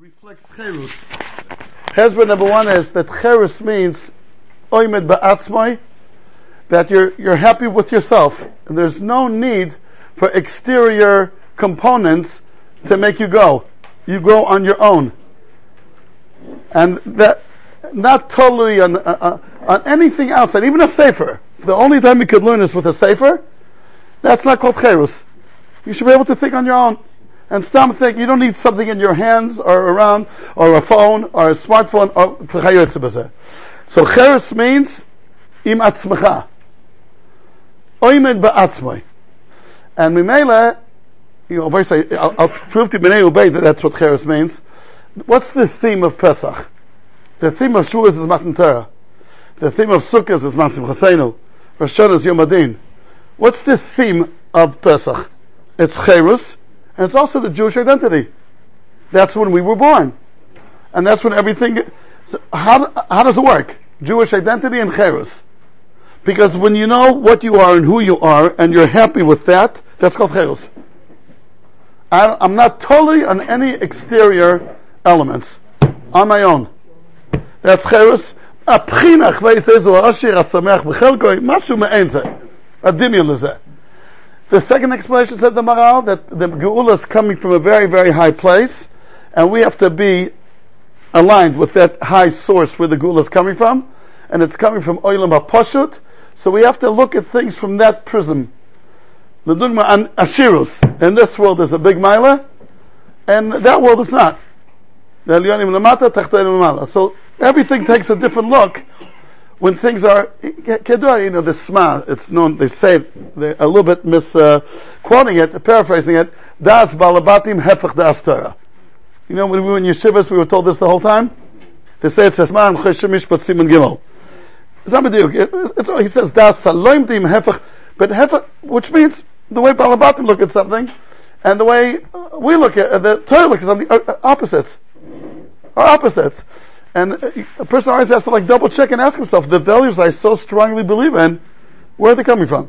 reflects cherus. Hezbollah number one is that cherus means oimed ba'atzmai, that you're, you're happy with yourself. And there's no need for exterior components to make you go. You go on your own. And that, not totally on, uh, uh on anything outside, even a sefer. The only time you could learn is with a sefer, that's not called cherus. You should be able to think on your own. And stop think you don't need something in your hands or around, or a phone, or a smartphone, or So cherus means im atzmecha. Oimed ba'atzmai. And mimele, you know, I'll, I'll prove to you B'nai that that's what cherus means. What's the theme of Pesach? The theme of Shavuos is Matan Torah. The theme of Sukkot is Masim Chaseinu. Rosh is Yom Adin. What's the theme of Pesach? It's cherus, and it's also the Jewish identity. That's when we were born. And that's when everything, so how, how does it work? Jewish identity and cherus. Because when you know what you are and who you are, and you're happy with that, that's called cherus. I'm not totally on any exterior elements. On my own. That's cherus. הבחינה, חווי סייזו העשיר השמח בחלקו, משהו מעין זה. הדמיון לזה. The second explanation said the Maharal that the Geula is coming from a very, very high place, and we have to be aligned with that high source where the Geula is coming from, and it's coming from Oilam HaPashut, so we have to look at things from that prism. The Dugma and Ashirus, in this world is a big Mila, and that world is not. So everything takes a different look, when things are, you know, the sma, it's known, they say, they're a little bit misquoting uh, it, paraphrasing it, das balabatim hefach das Torah. You know, when we were in yeshivas, we were told this the whole time? They say it's esman cheshemish but siman gimel. It's, he says das saloim dim hefach, but hefach, which means the way balabatim look at something, and the way we look at, the Torah looks at something, are opposites. Are opposites. And a person always has to like double check and ask himself, the values I so strongly believe in, where are they coming from?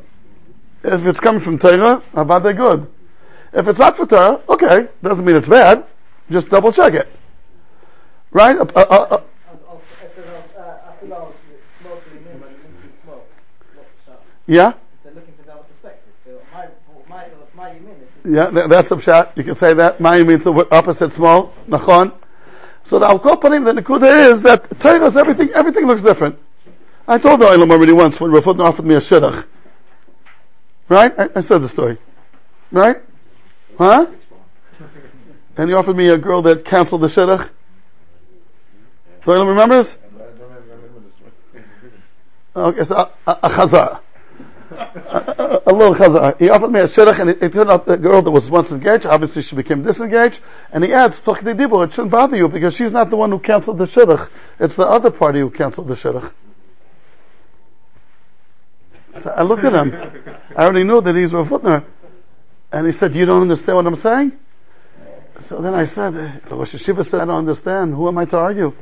If it's coming from Torah, how about they good? If it's not for Torah, okay, doesn't mean it's bad. Just double check it. Right? Uh, uh, uh, yeah? Yeah, that's a shot. You can say that. My means the opposite small. Nachon. So the al panim, the nekuda is that Torah everything, everything looks different. I told the Olam already once when Rafut offered me a shidduch. Right? I, I, said the story. Right? Huh? And he offered me a girl that canceled the shidduch. The Olam remembers? Okay, so uh, uh, a, a, a chazar a, little chazar. He offered me a shidduch, and it, it, turned out the girl that was once engaged, obviously she became disengaged, and he adds, Toch dibur, it shouldn't bother you, because she's not the one who canceled the shidduch. It's the other party who canceled the shidduch. So I looked at him. I already knew that he's a Footner. And he said, you don't understand what I'm saying? So then I said, the Rosh Hayeshiva said, I don't understand. Who am I to argue?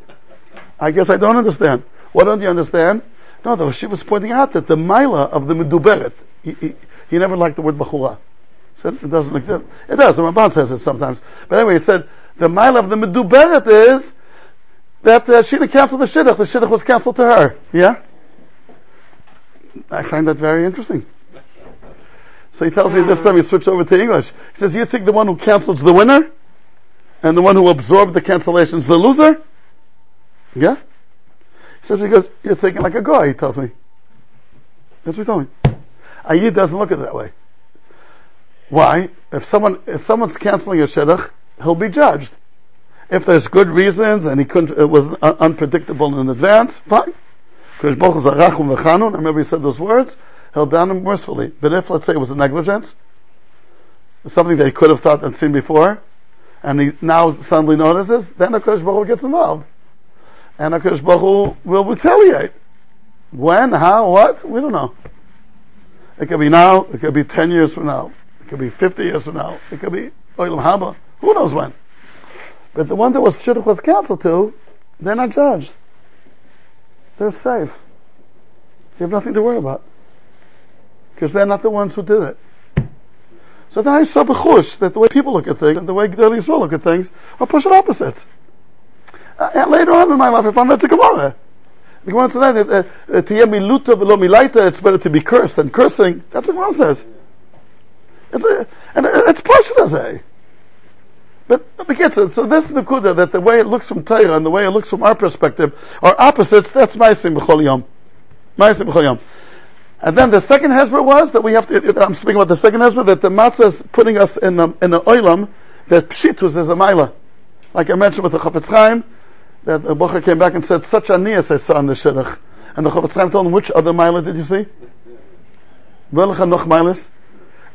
I guess I don't understand. What don't you understand? No, the Rashi was pointing out that the Mila of the Meduberet, he, he, he never liked the word Bachura. Said it doesn't exist. It does, the Ramban says it sometimes. But anyway, he said, the Mila of the Meduberet is that uh, she didn't cancel the Shidduch, the Shidduch was canceled to her. Yeah? I find that very interesting. So he tells me this time he switched over to English. He says, you think the one who cancels the winner? And the one who absorbed the cancellations the loser? Yeah? Says because you're thinking like a guy, he tells me. That's what he told me. A doesn't look at it that way. Why? If someone, if someone's canceling a shidduch, he'll be judged. If there's good reasons and he couldn't, it was un- unpredictable in advance, fine. Because Baruch I remember he said those words, he'll down him mercifully. But if, let's say it was a negligence, something that he could have thought and seen before, and he now suddenly notices, then the Kodesh Baruch gets involved and HaKadosh Baruch Hu will retaliate. When, how, what, we don't know. It could be now, it could be 10 years from now, it could be 50 years from now, it could be Olam Haba, who knows when. But the one that was shidduch was canceled to, they're not judged. They're safe. You have nothing to worry about. Because they're not the ones who did it. So then I saw bechush that the way people look at things and the way Gedali will look at things are pushing opposites. Uh, later on in my life, I found that's a Gemara. The Gemara tonight, uh, uh, to miluta v'lo milaita, it's better to be cursed than cursing. That's what Gemara says. It's a, and it's Pasha but, but so, so this is the kuda that the way it looks from Torah and the way it looks from our perspective are opposites. That's Ma'asim b'chol yom. Ma'asim b'chol yom. And then the second hezbollah was that we have to, I'm speaking about the second hezbollah, that the matzah is putting us in the, in the oilam, that pshitus is a mila. Like I mentioned with the Chafetz Chaim, that the Bocha came back and said, such a nias I saw in the shidduch. And the Chafetz Chaim told him, which other mila did you see? Welch noch milas?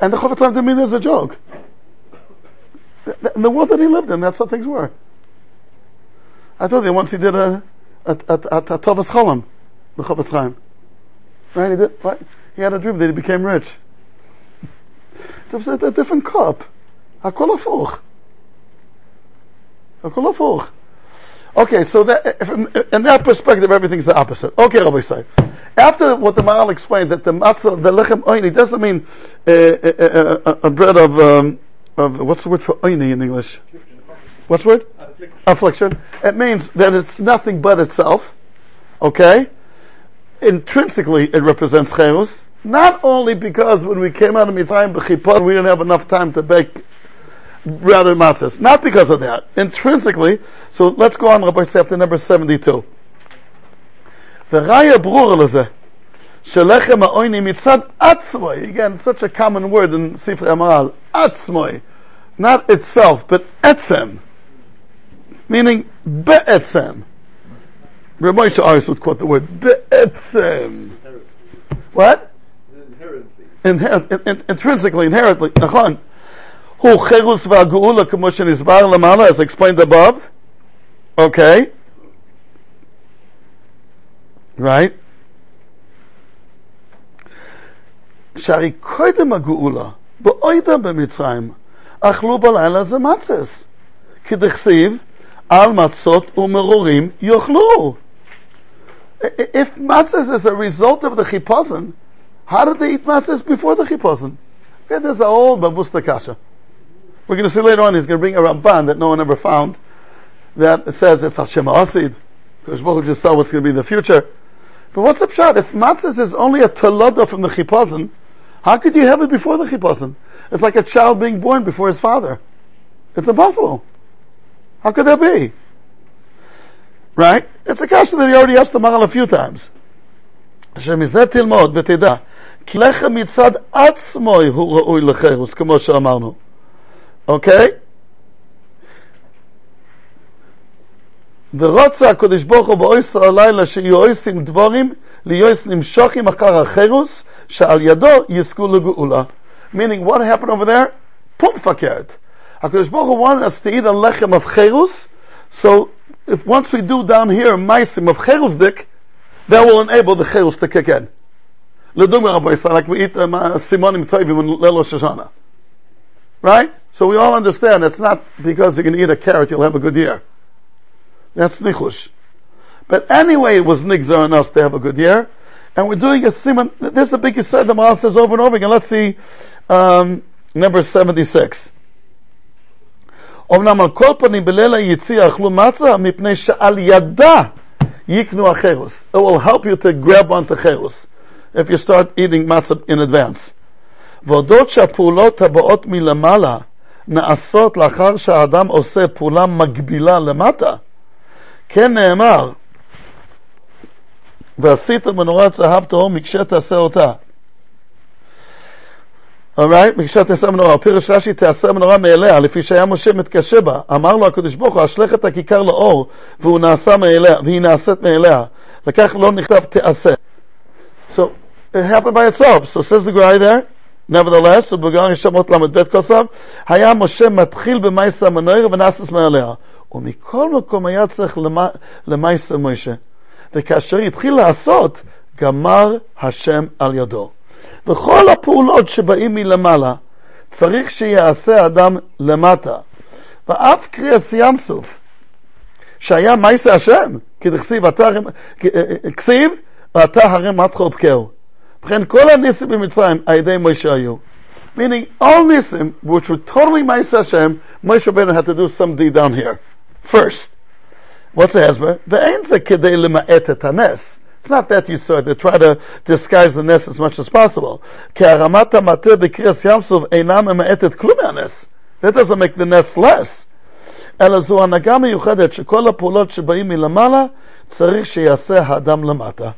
And the Chafetz Chaim didn't mean as a joke in the world that he lived in, that's how things were. I told you once he did a a a, a, a Cholam, the Chofetz Chaim. Right? He did. Right? He had a dream that he became rich. It's a, a different cup. Hakol afuch. Hakol afuch. Okay, so that, in that perspective, everything's the opposite. Okay, Rabbi say. After what the Maharal explained, that the matzah, the lechem oini, doesn't mean uh, a, a, a, bread of um, of what's the word for oini in English? What's the word? Affliction. Affliction. It means that it's nothing but itself. Okay? Intrinsically, it represents cherus. Not only because when we came out of Mitzrayim b'chipot, we didn't have enough time to bake rather matzahs. Not because of that. Intrinsically, so let's go on, Rabbi Sefter, number 72. וראיה ברורה לזה, שלחם העוני מצד עצמוי, again, such a common word in ספרי המר"ל, עצמוי, not itself, but etzem, meaning be'etzem. Rabbi Moshe Aris would quote the word be'etzem. What? Inherently. Inher- in, in, intrinsically, inherently, Hu Cherus va'guula Kamo Shenizbar Lamala, as explained above. Okay. Right? Shari קודם הגאולה, באוידה במצרים, achlu b'alayla זה מצס. כדכסיב, על מצות ומרורים יאכלו. If matzes is a result of the chipazon, how did they eat matzes before the chipazon? Okay, there's a whole babustakasha. We're going to see later on, he's going to bring a Ramban that no one ever found, that says it's Hashem Asid, because Baruch just saw what's going to be in the future. But what's up shot? If matzah is only a talodah from the chipazon, how could you have it before the chipazon? It's like a child being born before his father. It's impossible. How could that be? Right? It's a question that he already asked the Maharal a few times. שמזה תלמוד ותדע, כי לחם מצד עצמו הוא ראוי לחירוס, כמו שאמרנו. אוקיי? ורוצה הקדוש ברוך הוא באויסר הלילה שיהיו עושים דבורים, להיות נמשוכים אחר החירוס, Sha'al Yado Yisku Legu'ula. Meaning, what happened over there? Pum fakert. HaKadosh Baruch Hu wanted us to eat a lechem of cherus, so if once we do down here maisim of cherus dik, that will enable the cherus to kick in. Ledugma Rabbi like we eat um, simonim tovim in Lelo Shoshana. Right? So we all understand it's not because you can eat a carrot you'll have a good year. That's nichush. But anyway, it was nigzer on us to have a good year. And we're doing a simon. This is a big said the Maharal says over and over again. Let's see, um, number 76. אמנם על כל פנים אכלו מצה מפני שעל ידה יקנו It will help you to grab onto חרוס if you start eating matzah in advance. והודות שהפעולות הבאות מלמעלה נעשות לאחר שהאדם עושה פעולה מקבילה למטה, כן נאמר ועשית מנורת זהב טהור מקשה תעשה אותה. אורייט, מקשה תעשה מנורה, פירוש רש"י תעשה מנורה מאליה, לפי שהיה משה מתקשה בה. אמר לו הקדוש ברוך הוא, אשלך את הכיכר לאור, והוא נעשה מאליה, והיא נעשית מאליה. לכך לא נכתב תעשה. So, it happened by itself. So says the guy there, nevertheless, ובגלל ישמות ל"ב כוסף, היה משה מתחיל במייסה מנויר ונעשס מאליה. ומכל מקום היה צריך למייסה משה. וכאשר התחיל לעשות, גמר השם על ידו. וכל הפעולות שבאים מלמעלה, צריך שיעשה אדם למטה. ואף קריאס ים סוף, שהיה מייסה השם, כי דכסיב, כסיב, ואתה הרי מתחו פקהו. ובכן כל הניסים במצרים על ידי משה היו. Meaning all nisim, which were totally Ma'aseh Hashem, Moshe Rabbeinu had to do some deed down here. First. What's the hesber? Ve'en ze kedei lema'et et hanes. It's not that you saw it. They try to disguise the nest as much as possible. כי הרמת המטה בקריאס ים סוף אינה ממעטת כלום מהנס. That doesn't make the nest less. אלא זו הנהגה מיוחדת שכל הפעולות שבאים מלמעלה צריך שיעשה האדם למטה.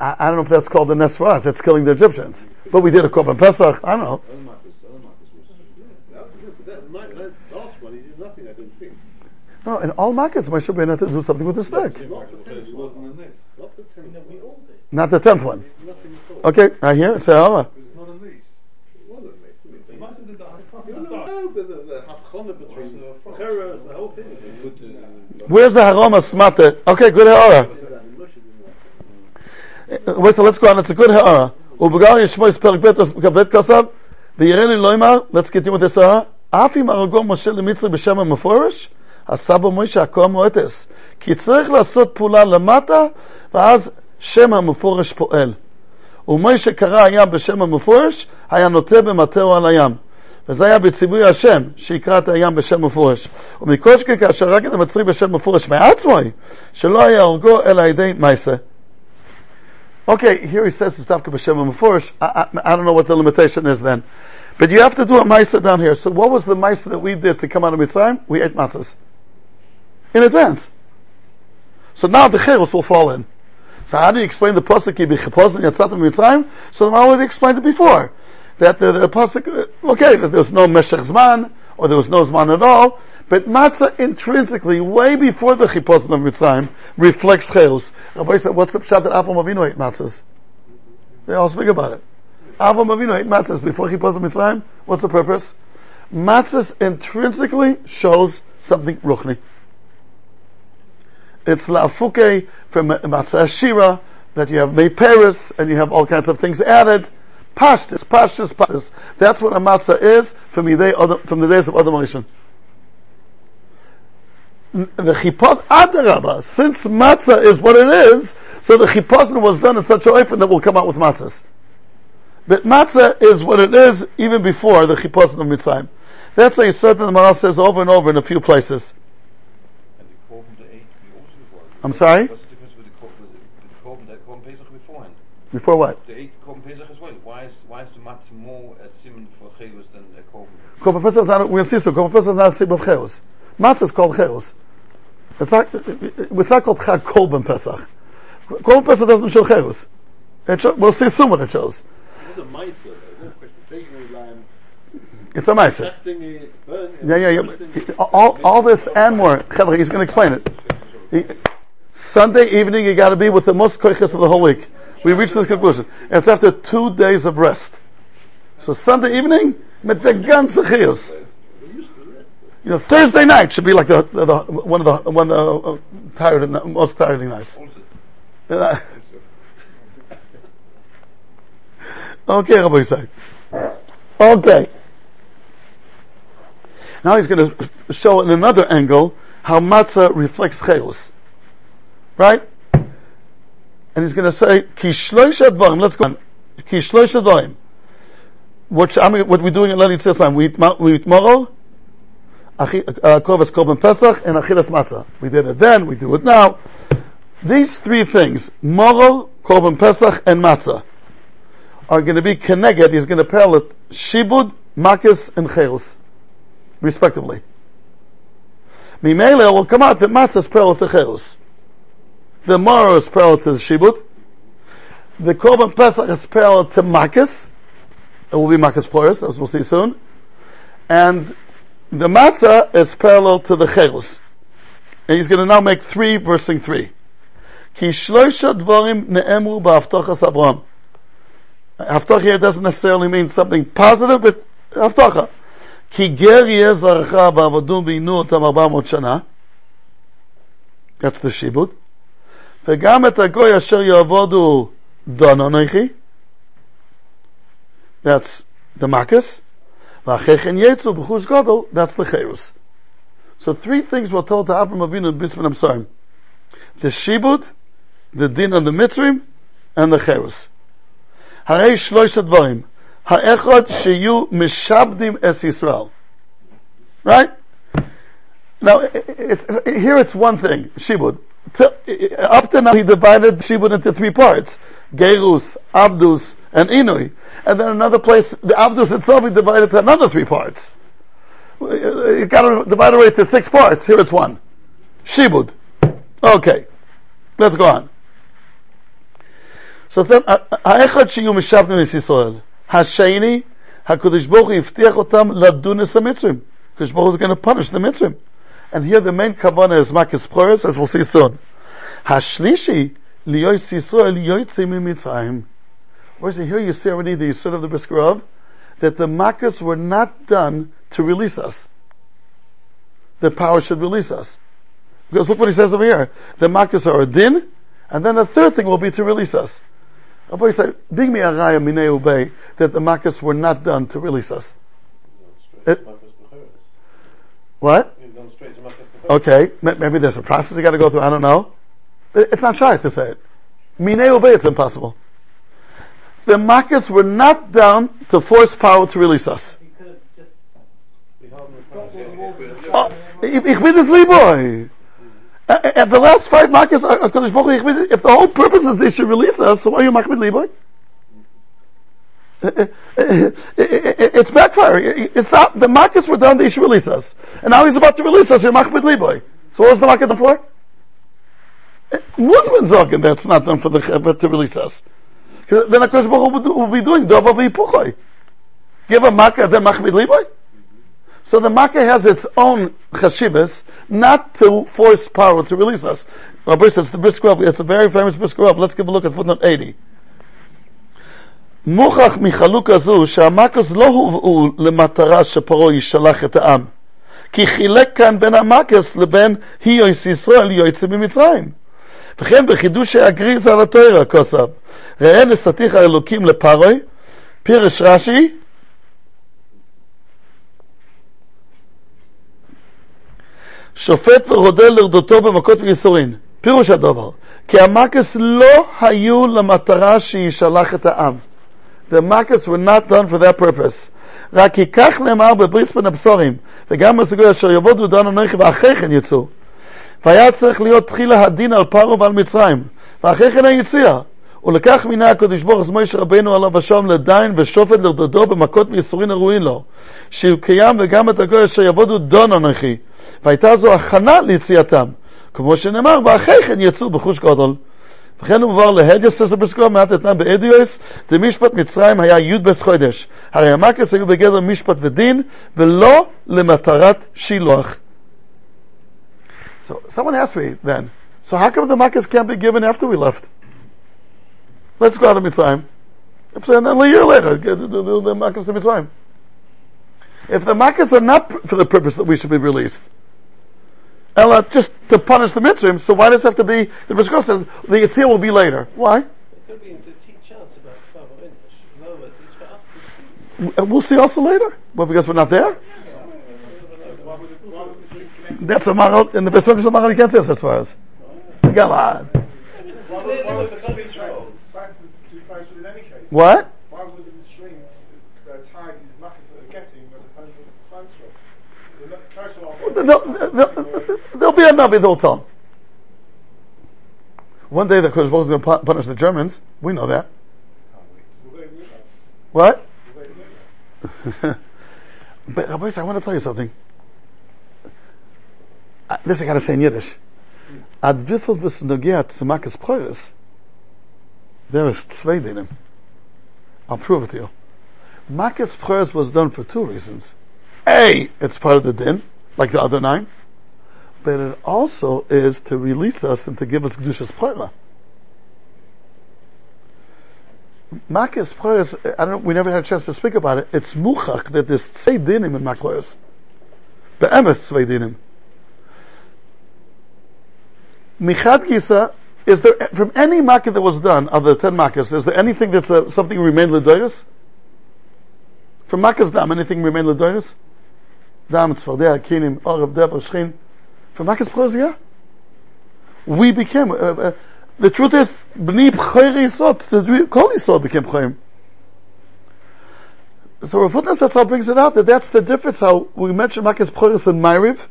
I, I don't know if that's called the nest for us. That's killing the Egyptians. But we did a Korban Pesach. I don't know. No, in all Makkahs, Moshe Rabbeinu had to do something with the stick. Not the tenth one. Okay, I hear it. Say, oh. Where's the haroma smata? Okay, good ha'ara. Wait, so let's go on. It's. ובגלל ישמעוס פרק ב' כ"ב כסף, ויראני לא אמר, continue with this ha'ara, אף אם הרגו משה למצרי בשם המפורש, עשה בו מוישה הכה מועטס. כי צריך לעשות פעולה למטה, ואז שם המפורש פועל. ומוישה קרא הים בשם המפורש, היה נוטה במטהו על הים. וזה היה בציווי השם, שיקרא את הים בשם מפורש. ומקושקי כאשר רק את המצרי בשם מפורש מעצמוי, שלא היה הורגו אלא על ידי מייסה. Okay, here he says it's Dafka B'Shem Meforish. I, I, I don't know what the limitation is then. But you have to do a Maisa down here. So what was the Maisa that we did to come out of Mitzrayim? We ate matzahs. In advance. So now the Cheros will fall in. So how do you explain the Pasuk, Yibichapos and Yatzatim Mitzrayim? So I already explained it before. That the, the Pasuk, uh, okay, that there was no Meshach Zman, or there was no Zman at all, but matzah intrinsically, way before the Chipos of Mitzrayim, reflects Cheros. Rabbi said, what's the pshat that Avram Avinu ate matzahs? They all speak about it. Avram Avinu ate matzahs before Chipos of Mitzrayim. What's the purpose? Matzahs intrinsically shows something ruchni. It's la'afuke from matzah shira, that you have Paris, and you have all kinds of things added. Pashtus, pashtus, pashtus. That's what a matzah is from the, the days of Adam Rishon the chipos adarabah, since matzah is what it is, so the chipos was done in such a way that will come out with matzahs. But matzah is what it is even before the chipos of Mitzrayim. That's why certain the Maharal says over and over in a few places. I'm sorry? Before what? The eight Korban Pesach as well. Why is why is the matzah more a simon for Chayus than a Korban? Korban Pesach is not, we'll see so, Korban Pesach is not a simon of Chayus. Matzah is called Chayus. It's not, it's not called Chag Korban Pesach. Korban Pesach doesn't show Cherus. It show, we'll see soon what it shows. It's a taking It's a mice. accepting it, burning it, Yeah, yeah, yeah. All, all this and more. He's going to explain it. He, Sunday evening, you got to be with the most koiches of the whole week. We reached this conclusion. It's after two days of rest. So Sunday evening, mit the ganze chiyus. You know, Thursday night should be like the, the, the one of the one of the uh, tired most tiring nights. Uh, Okay, Rabbi Isaac. Okay. Now he's going to show in another angle how matzah reflects chayos. Right? And he's going to say, ki shloisha let's go on. Ki shloisha. Which, I mean, what we're doing in Lenny Tzislam, we eat, we eat uh, Uh, korvas korban pesach, and achilas matzah. We did it then, we do it now. These three things, moro, korban pesach, and matzah, are going to be connected, he's going to parallel it, shibud, makis, and cheros, respectively. Mimele will come out that matzah is parallel to cheros. The moro is parallel to the shibud. The korban pesach is parallel to makis. It will be makis pluris, as we'll see soon. And the matzah is parallel to the cheros. And he's going to now make three, versing three. Ki shloisha dvorim ne'emru ba'avtochas Abraham. Haftocha here doesn't necessarily mean something positive, but haftocha. כי גר יהיה זרעך ועבדו ועינו אותם ארבע מאות שנה. That's the שיבוד. וגם את הגוי אשר יעבודו דון אנכי. That's the makis. Vachechen Yetzu b'chush gadol, that's. So three things were told to Avram Avinu and Bisman Amsarim. The Shibud, the Din and the Mitzrim, and the Cherus. Harei shloish advarim. Ha'echad sheyu mishabdim es Yisrael. Right? Now, it's, here it's one thing, Shibud. Up to now he divided Shibud into three parts. Gerus, Abdus, and Inui And then another place, the Abdus itself he divided into another three parts. It got divided away to six parts. Here it's one. Shibud. Okay. Let's go on. So then, האחד שיהיו משבנים את ישראל. השני, הקדוש ברוך הוא הבטיח אותם לדונס המצרים. Because Baruch is going to punish the Mitzrim. And here the main kavanah is Makis Proris, as we'll see soon. Hashlishi, liyois Yisrael yoytze mitzrayim. Whereas here you see already the Yisod of the Brisker Rov, that the Makkahs were not done to release us. The power should release us. Because look what he says over here. The Makkahs are a din, and then the third thing will be to release us. Rabbi said, Big mi araya minei ubei, that the Makkahs were not done to release us. It- What? You've gone straight to Makkah. Okay, maybe there's a process you got to go through. I don't know. It's not shy to say it. Mine obey, it's impossible. The Makkahs were not down to force power to release us. Oh, ich bin das Lieboy. At uh, uh, the last five Makkahs, uh, uh, Baruch Hu, ich bin- if the whole purpose is they should release us, so why are you Machmid Lieboy? It's backfiring. It's not, the Makkahs were done, they should release us. And now he's about to release us, you're Machmid Liboy. So what was the Makkah done for? Muslims talking that's not done for the, to release us. 'Cause Then HaKadosh Baruch Hu will do- will be doing Dova v'Yipuchoi. Give a Makkah, then Machmid Liboy? So the Makkah has its own chashibas, not to force power to release us. Rabbi says the Briskerov, it's a very famous Briskerov. Let's give a look at footnote 80. מוכח מחלוקה זו שהמכות לא הובאו למטרה שפרעה ישלח את העם. כי חילק כאן בין המכס לבין היויס ישראל יועצה ממצרים. וכן בחידוש הגריז על התוירה כוסף. ראה נשאתיך האלוקים לפרוי, פירש רש"י, שופט ורודה לרדותו במכות וייסורין. פירוש הדבר, כי המכס לא היו למטרה שישלח את העם. The Makkahs were not done for that purpose. רק כי כך נאמר בבריס בין הבשורים, וגם בסגוי אשר יבודו דון אנכי ואחרי כן יצאו. והיה צריך להיות תחילה הדין על פרעה ועל מצרים, ואחרי כן היציאה. ולקח מינה הקדוש ברוך הוא משה רבנו עליו השלום לדיין ושופט לרדודו במכות וייסורין הראויים לו. שהוא קיים וגם את הגוי אשר יבודו דון אנכי. והייתה זו הכנה ליציאתם. כמו שנאמר, ואחרי כן יצאו בחוש גדול. וכן הוא מובא להדיוס אסר בסקור מעט אתנן באדיוס, דמשפט מצרים היה י' בס חודש. הרי המקס היו בגדר משפט ודין, ולא למטרת שילוח. So, someone asked me then, so how come the Makkahs can't be given after we left? Let's go out of Mitzrayim. And then a year later, the, the, the Makkahs to Mitzrayim. If the Makkahs are not for the purpose that we should be released, Ella, just to punish the Mitzrayim, so why does it have to be, the Bishkov says, the Yitzhak will be later. Why? It could be to teach us about Sfava English. In other words, it's for us to see. We'll see also later. Well, because we're not there? That's a maral, in the best way of maral, you can't say far as. Come on. What? Why would the strings tie these that they're getting There'll, be a Navi, they'll tell. One day the Baruch is going to punish the Germans. We know that. What? But Rabbi, I want to tell you something. This I gotta say in Yiddish. Ad wiffel vis nogia zu Preures, there is zwei dinim. I'll prove it to you. Makkes Preures was done for two reasons. A, it's part of the din, like the other nine. But it also is to release us and to give us Kedushas Preura. Makkes Preures, I don't we never had a chance to speak about it. It's muchach that there's zwei dinim in Preures. Be'emes zwei dinim. Michad Gisa, is there, from any makkah that was done, of the ten makkahs, is there anything that's uh, something remained ledoyus? From makkah's dam, anything remained ledoyus? Dam, tzvardea, kinim, orav, dev, shchin. From makkah's pros, yeah? We became, uh, uh, the truth is, b'ni b'choyri yisod, the kol yisod became b'choyim. so Rav Hutner Zatzal brings it out that that's the difference how we mention Makis Proris and Ma'ariv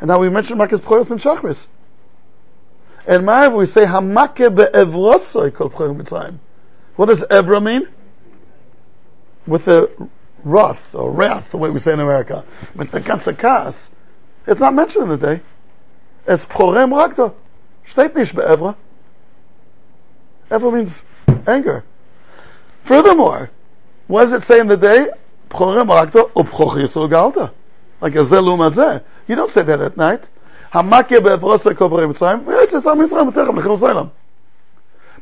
and how we mention Makis Proris and Shachris. In Ma'ariv we say Hamake be'evrosoi kol Mitzrayim. What does Evra mean? With the wrath or wrath, the way we say in America. With the ganze Kas. It's not mentioned in the day. Es Prorem Rakto. Steht nicht be'evra. Evra means anger. Furthermore, what does it say in the day? Like a zelum. You don't say that at night. Hamakya be'evrosoi kol Mitzrayim. Zaylam.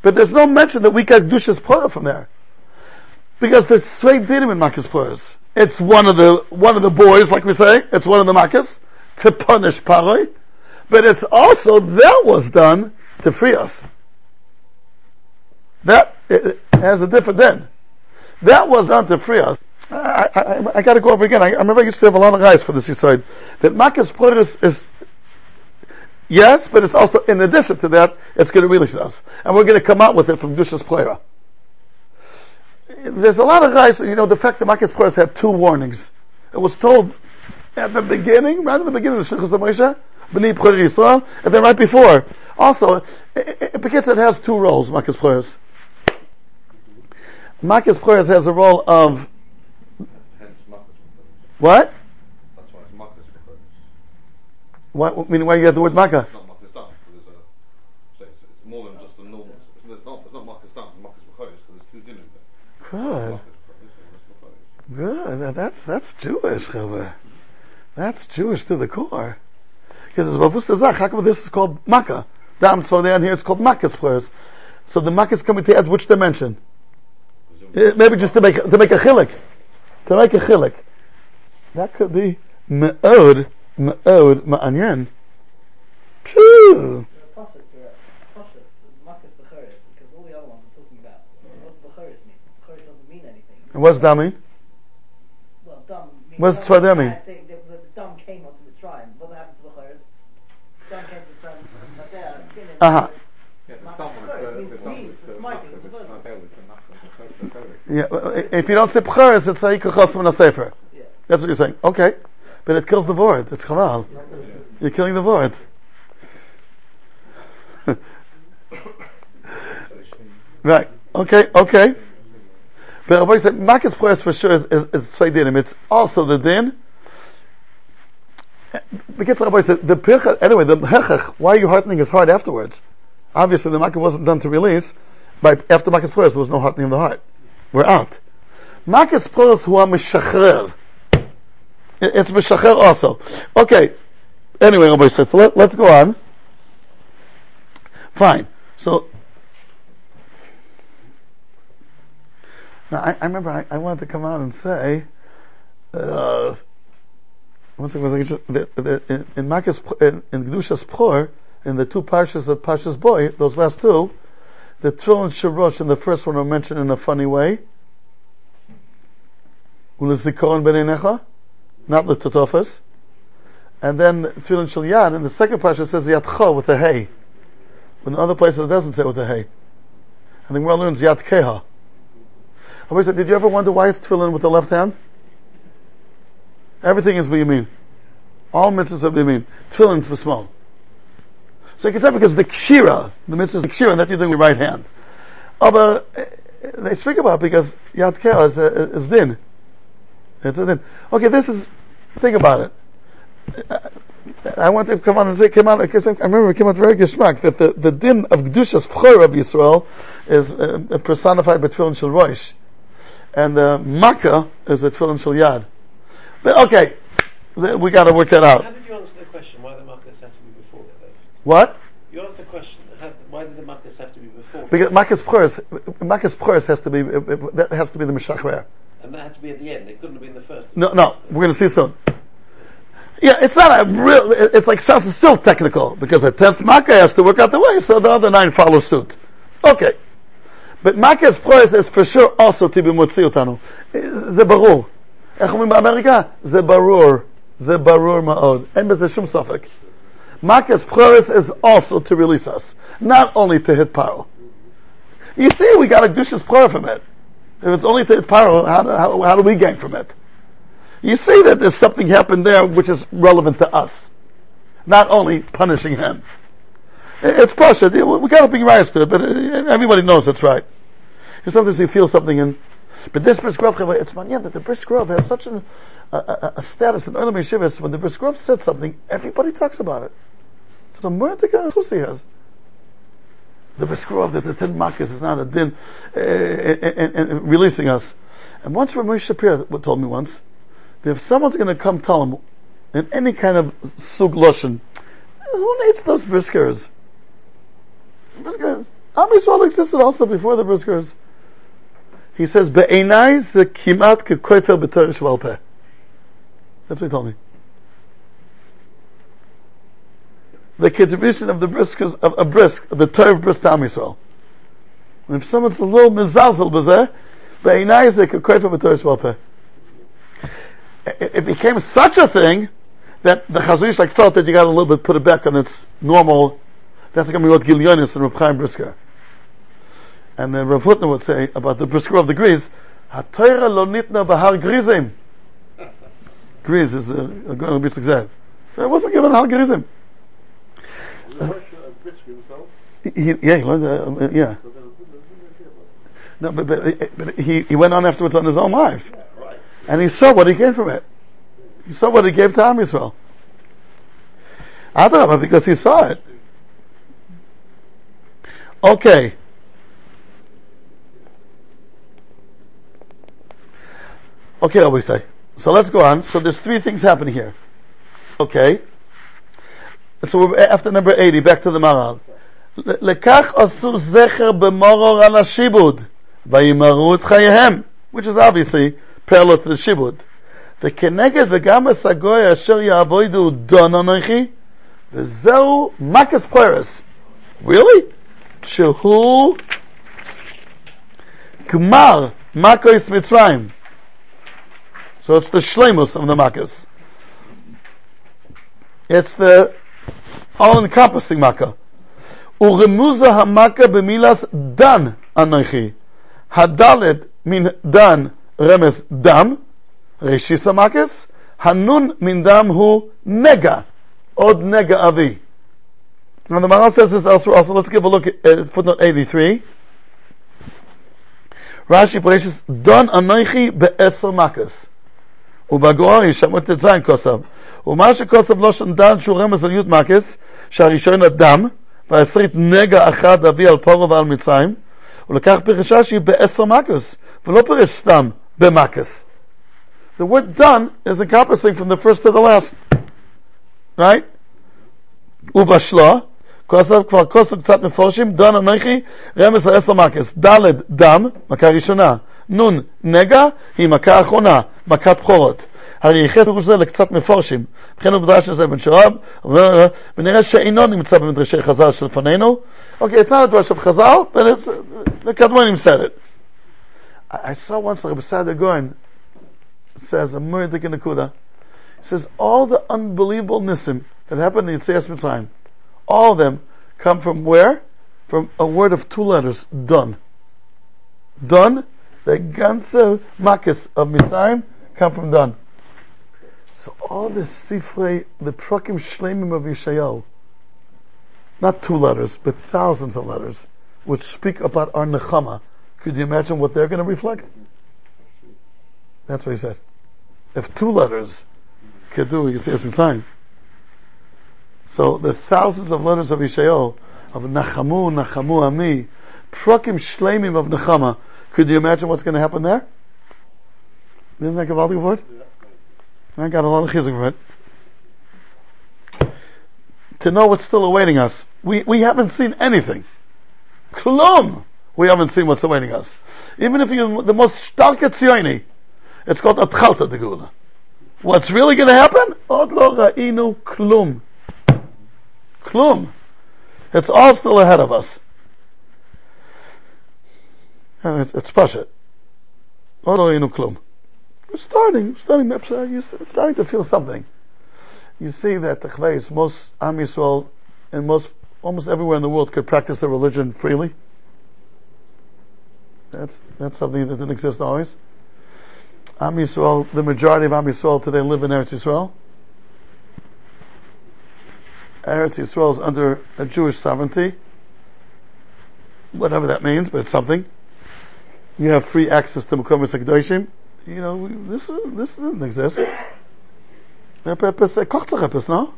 But there's no mention that we got Dushas Pora from there. Because there's straight dinim in Makkah's Poras. It's one of the, one of the boys, like we say, it's one of the Makkahs, to punish Paroi. But it's also, that was done to free us. That it, has a different din. That was done to free us. I, I, I gotta go over again. I, I remember I used to have a lot of guys for the seaside. That Makkah's Poras is, Yes, but it's also, in addition to that, it's going to release us. And we're going to come out with it from Dushas Plera. There's a lot of guys, you know, the fact that Makis Plera had two warnings. It was told at the beginning, right at the beginning of the Shechus Moshe, Plera and then right before. Also, it, because it has two roles, Makis Plera. Makis Plera has a role of, what? That's why it's Marcus. What, meaning why you have the word Makkah? It's not Marcus Dam. There's a, so it's, it's more than just a normal. It's, not. It's not Dam. It's Marcus B'chayis. So there's two dinners there. Good. Marcus B'chayis and Marcus Good. Now That's that's Jewish, Chavah. That's Jewish to the core. Because it's Bavus Zach. How come this is called Makkah? Down so down here it's called Makkah's prayers. So the Makkah's coming to add which dimension? Eh, Maybe just to make to make a chilik, to make a chilik. That could be me'od me'od ma'anyan. Phew. Pasuk, uh, Pasuk, Makkah's Bechoros, because all the other ones are talking about what's Bechoros mean? Bechoros doesn't mean anything. And what's that mean? Well, dumb means. What's Tzvadeh mean? I think that the, the dumb came onto the shrine. What happened to Bechoros? Dumb came to the shrine, but there, beginning. Uh-huh. Yeah, the Makkah's thumb was Bechoros means the thumb means was the the smiting of the Makkah, person. but it's not there, it's the Makkah. Yeah, if you don't say B'charis, it's like Kachotz from a Sefer. Yeah. That's what you're saying. Okay. But it kills the word. It's Chaval. You're killing the word. right. Okay, okay. But Rabbi said, Makkah's prayers for sure is, is, is Tzaidinim. It's also the din. Because Rabbi said, the pircha, anyway, the hechach, why are you heartening his heart afterwards? Obviously the Makkah wasn't done to release, but after Makkah's prayers there was no heartening of the heart. We're out. Makkah's prayers who are mishachrer. It- It's Meshacher also. Okay. Anyway, Rabbi said, so let, let's go on. Fine. So, now I, I remember I, I wanted to come out and say, uh, one second, one second, just, the, the, in, in Makkah's, in, in Gdusha's Por, in the two parshas of Parshas Boy, those last two, the Trill and Sharosh in the first one are mentioned in a funny way. Ulezikoron b'neinecha not the Totofas. And then Tefillin Shel Yad, in the second parsha it says Yatcha with a hay. But in other places it doesn't say with a hay. And the Gemara learns Yat Keha. Rabbi said, did you ever wonder why it's Tefillin with the left hand? Everything is what you mean. All mitzvahs are what you mean. Tefillin's for small. So you can say because the kshira, the mitzvah is the kshira, and that you're doing with your right hand. Oh, but uh, they speak about because Yat Keha is, uh, is din. It's a din. Okay, this is, think about it. I want to come on and say, came out, I remember it came out very geschmack, that the, the din of Kedushas Pchor of Yisrael is uh, personified by Tefillin Shel Rosh. And uh, Makkah is a Tefillin Shel Yad. But okay, we gotta work that out. How did you answer the question why the Marcus had to be before that? What? You asked the question how, why did the Marcus have to be before? Because Makkah's Pchor, Makkah's Pchor has to be, uh, uh, that has to be the Meshachrer. and that had to be at the end. It couldn't have been the first. No, no, we're gonna see soon. Yeah, it's not a real, it- it's like sounds still technical, because the tenth Makkah has to work out the way, so the other nine follow suit. Okay. But Makkah's price is for sure also to be motzi אותנו. זה ברור. איך אומרים באמריקה? זה ברור. זה ברור מאוד. אין בזה שום ספק. Makkah's price is also to release us. Not only to hit Paro. You see, we got a Dushas prayer from it. If it's only to Paro, how, do- how, how do we gain from it? You see that there's something happened there which is relevant to us. Not only punishing him. It's Pasha. We gotta bring rights to it, but uh, everybody knows it's right. Because sometimes you feel something in, but this Brisk Rav, it's manyan that the Brisk Rav has such an, a, a, a status in Olam when the Brisk Rav said something, everybody talks about it. So the more the guy he has. The Brisk Rav that the Tin Makkis is not a din, uh, and, and, and releasing us. And once Ramesh Shapir told me once, that if someone's gonna come tell him, in any kind of sug loshen, who needs those briskers? Briskers. Am Yisrael existed also before the briskers. He says, "Be'enai ze kimat kekoifer b'torah shval. That's what he told me. The contribution of the briskers of a brisk, the Torah brisk to Am Yisrael. And if someone's a little mizalzel b'zeh, be'enai ze kekoifer b'torah shval peh. It became such a thing that the Chazon like felt that you got a little bit put it back on its normal. That's going to be what Gilyonis and Reb Chaim Brisker. And then Rav Hutner would say about the Brisker of the Griz, HaTorah lo nitna bahar grizim. Griz is a, a going to be success. So it wasn't given Har Grizim. Was it Russia and Brisk himself? He, yeah, he learned, uh, um, yeah. There was no but, but, but he, he went on afterwards on his own life. And he saw what he gained from it. He saw what he gave to Am Yisrael. Because he saw it. Okay. Okay, always say. So let's go on. So there's three things happening here. Okay. So after number 80, back to the Maharal. לכך עשו זכר במורור על השיבוד, וימרו את חייהם, which is obviously parallel to the שיבוד. וכנגד וגם הסגוי אשר יעבודו דון אנכי, וזהו מקס פרס. really? שהוא גמר makos מצרים. So it's the shlemus of the makas. It's the all encompassing makkah. Uremuza hamaka b'milas dan anochi. Hadalet min dan remes dam. Reshisa makas. Hanun min dam hu nega. Od nega avi. Now the Maharal says this elsewhere also. Let's give a look at uh, footnote 83. Rashi Pareshis, Don anoichi be makas. Ubagoari shamot tetzayin. ומה שכוסף לא שנדן שהוא רמז על י' מקס, שהראשון הדם, והעשרית נגע אחד אבי על פורו ועל מצרים, הוא לקח פירוש רש"י בעשר מקס, ולא פירוש סתם במקס. The word done is encompassing from the first to the last. Right? ובשלו, כוסף, כבר כוסף קצת מפורשים, דון אנכי, רמז על עשר מקס. ד' דם, מכה ראשונה. נ' נגע, היא מכה אחרונה, מכת בכורות. הרי ייחס זה לקצת מפורשים. בן שרב, ונראה שאינו נמצא במדרשי חז"ל שלפנינו. אוקיי, it's not a of חז"ל, but the said it. I, saw once Rabbi Sada says, a Murdik in Nakuda, he says, all the unbelievable nisim that happened in Yetzias Mitzrayim, all of them come from where? From a word of two letters, done. Done, the ganze makis of Mitzrayim come from done. So all the sifrei, the prokim shlemim of Yeshayahu, not two letters, but thousands of letters, which speak about our nechama. Could you imagine what they're going to reflect? That's what he said. If two letters could do, you see, it's time. So the thousands of letters of Yeshayahu, of Nachamu, Nachamu Ami, prokim shlemim of nechama. Could you imagine what's going to happen there? Isn't that Gavaldi word? I got a lot of chizuk from it. To know what's still awaiting us. We, we haven't seen anything. Klum! We haven't seen what's awaiting us. Even if you're the most starke tzioni, it's called Atchalta de Gula. What's really to happen? Od lo ra'inu klum. Klum. It's all still ahead of us. And it's, it's Pasha. Od lo ra'inu klum. We're starting, starting, you're starting to feel something. You see that the Chveis, most Am Yisrael, and most, almost everywhere in the world could practice their religion freely. That's, that's something that didn't exist always. Am Yisrael, the majority of Am Yisrael today live in Eretz Yisrael. Eretz Yisrael is under a Jewish sovereignty. Whatever that means, but it's something. You have free access to Mekom HaKadoshim. You know, this, this didn't exist. No?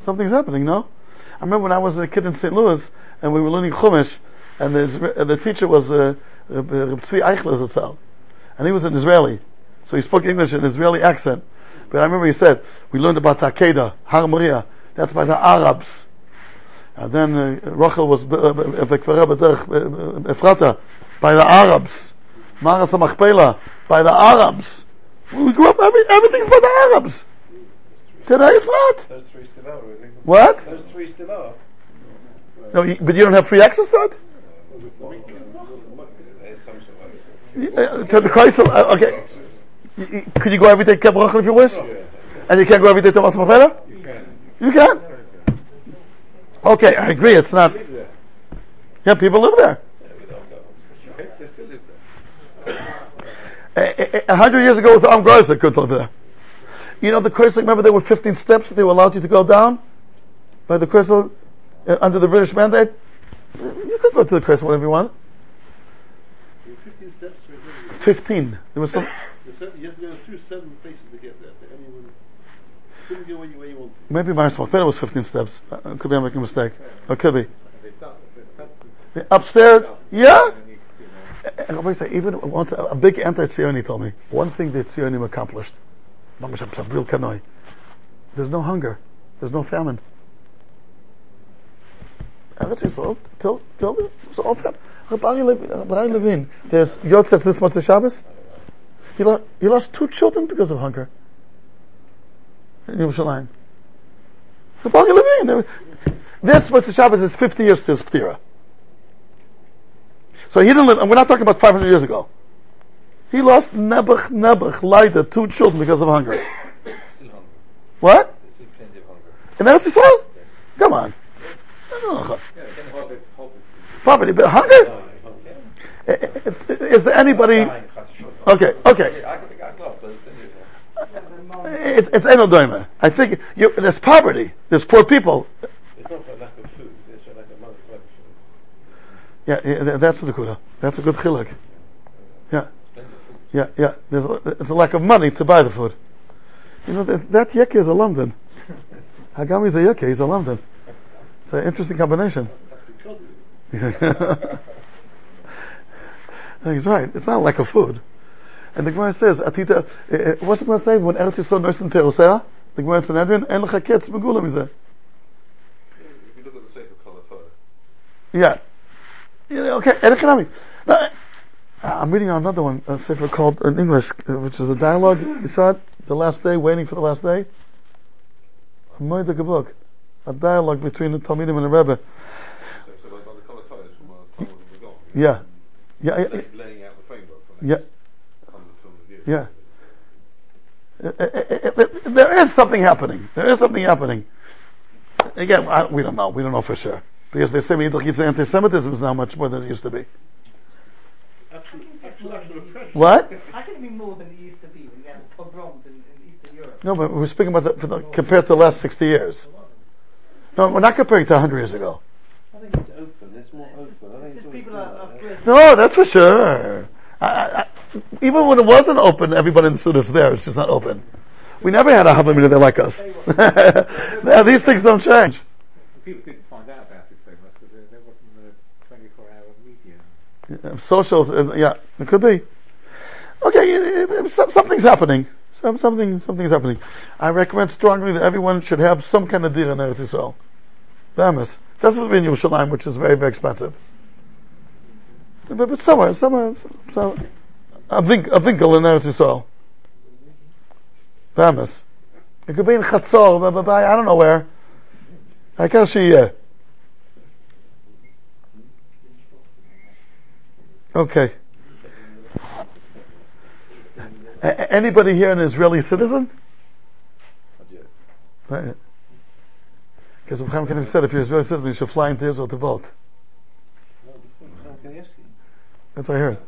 Something's happening, no? I remember when I was a kid in St. Louis, and we were learning Chumash, and the, the teacher was, uh, Reb Tzvi Eichler Zatzal. And he was an Israeli. So he spoke English in Israeli accent. But I remember he said, we learned about Takeda, Har Moria, that's by the Arabs. And then uh, Rachel was, uh, uh, Ephrata, by the Arabs. Maras HaMachpelah, by the Arabs. We grew up, every, everything's by the Arabs. Today it's not. Those three still really. What? Those three still are. No, you, but you don't have free access to it? There's some sort of Uh, to the uh, okay. You- you- Could you go every day to Kebrachel if you wish? And you can't go every day to Mas Machpelah? You can. You can. Okay, I agree, it's not. Yeah, people live there. They still live there. A- hundred years ago with the Am Gross, I could live there. You know the Kreisel, remember there were 15 steps that they allowed you to go down? By the Kreisel, uh, under the British mandate? You could go to the Kreisel whenever you want. 15 steps. there. 15. There was some, You have to go through seven places to get there. To anyone. Couldn't go where you, where you maybe Maris Machpelah was 15 steps. Uh, could be I'm making a mistake. Or could be. Upstairs? Yeah? Even once a, big anti-Zioni told me, one thing that Zionim accomplished, there's no hunger, there's no famine. Eretz Yisrael, till, till, so often, Rabbi Levin, there's Yosef this of Shabbos, he, he lost two children because of hunger. In Yerushalayim. Rabbi Levin, this of Shabbos is 50 years to his Ptira. So he didn't live, and we're not talking about 500 years ago. He lost Nebuch, Nebuch, Lida, two children because of hunger. What? Of hunger. And that's Yisrael? Come on. Poverty, but hunger? Is there anybody, okay, okay. It's, it's I think you, there's poverty, there's poor people. It's not for lack of food, it's for lack of money to buy food. Yeah, yeah that's the kuda. That's a good chiluk. Yeah. Yeah, yeah. There's a, it's a lack of money to buy the food. You know, that, that yeke is a London. Hagami is a yeke, he's a London. It's an interesting combination. he's right. It's not a lack of food. And the Gemara says, Atita, uh, what's the Gemara say when Eretz Yisrael nursed in Terosea? The Gemara in Sanhedrin, En lecha ketz megula mizeh. if you look at the Sefer Kol HaTor, Yeah. Yeah, okay, and economic. Now, I'm reading another one, a sefer called, in English, uh, which is a dialogue, you saw it? The last day, waiting for the last day? A Moedige book. A dialogue between the Talmidim and the Rebbe. so, so like, like the Kol HaTor is from uh, time when we gone. Yeah. Yeah, yeah, Lay- Laying out the framework for the yeah, next 100, 200 years. yeah. Uh, uh, uh, uh, There is something happening. There is something happening. Again, I, we don't know. We don't know for sure. Because they say anti-Semitism is now much more than it used to be. What? How can it be more than it used to be when you had pogroms in, in Eastern Europe? No, but we're speaking about the, for the, compared to the last 60 years. No, we're not comparing to 100 years ago. I think it's open, it's more open. I think It's it's just people are, are afraid. No, that's for sure. I, I, I, even when it wasn't open, everybody in understood it's there. It's just not open. We never had a Havamina that like us. Yeah, These things don't change. People didn't find out about it so much because there, there wasn't a 24 hour media. Uh, Socials, uh, yeah, it could be. Okay, some, something's happening. Some, something, something's happening. I recommend strongly that everyone should have some kind of deal in Eretz Yisrael. Bahamas. Doesn't mean Yerushalayim, which is very, very expensive. But, but somewhere, somewhere, somewhere, a, vink, a in Eretz Yisrael. Bahamas. It could be in Chatzor, but, but, I don't know where. I can't see Okay. A- anybody here an Israeli citizen? Right. Because Chaim Kennedy said if you're Israeli citizen, you should fly into Israel to vote. No, this is Chaim Kanievsky. That's what I heard.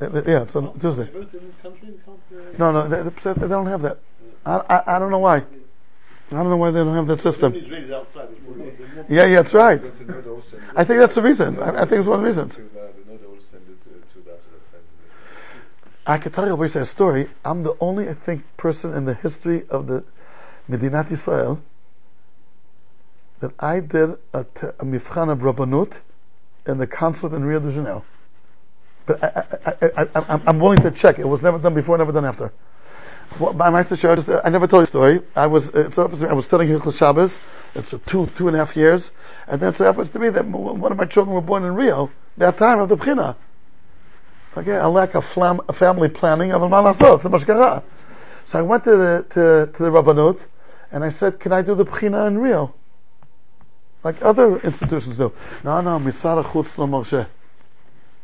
Uh, Yeah, it's on Tuesday. They vote in this country, they can't, uh, No, no, they, they they don't have that. I, I, I don't know why. I don't know why they don't have that system. These ladies outside, they want- they want- Yeah, yeah, that's right. But the node also send it I think that's the reason. I, I think it's one of the reasons. to that. The node also send it to, to that to the friends. I can tell you a story. I'm the only, I think, person in the history of the Medinat Israel that I did a, te- a mifchan of Rabbanut in the consulate in Rio de Janeiro. But I, I, I, I, I'm- I'm willing to check. It was never done before, never done after. Well, my Shah, I never told you the story. I was, uh, to me, I was studying Hilchos Shabbos. It's for two, two and a half years. And then it happens to me that one of my children were born in Rio, that time of the Bchina. Okay, a lack of flam, family planning of a malasot, so much. So I went to the, to, to the Rabbanut, and I said, can I do the Bchina in Rio? Like other institutions do. No, no, Misara Chutz lo Moshe.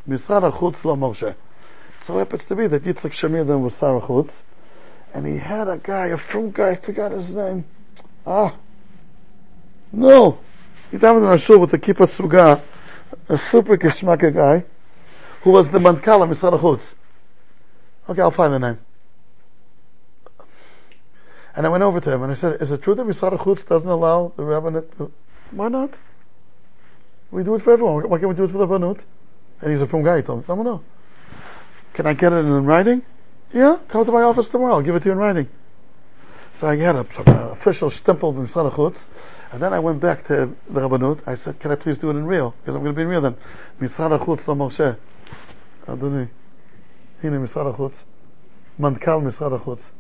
Misara Chutz lo Moshe. So happens to be that Yitzchak Shamir then was Sarah Chutz, and he had a guy, a from guy, I forgot his name. Ah. No. He davened in our shul with the Kippah Suga, a super Kishmaka guy, who was the Mankal of Misra Chutz. Okay, I'll find the name. And I went over to him and I said, is it true that Misra Chutz doesn't allow the rabbinate? to-" Why not? We do it for everyone. Why can't we do it for the rabbinate? And he's a from guy. He told me, I don't know. Can I get it in writing? Yeah, come to my office tomorrow. I'll give it to you in writing. So I had an official stempel from Sadachutz, and then I went back to the Rabbanut. I said, can I please do it in real? Because I'm going to be in real then. Misadachutz lo Moshe. Adoni. Hine Misadachutz. Mantkal Misadachutz.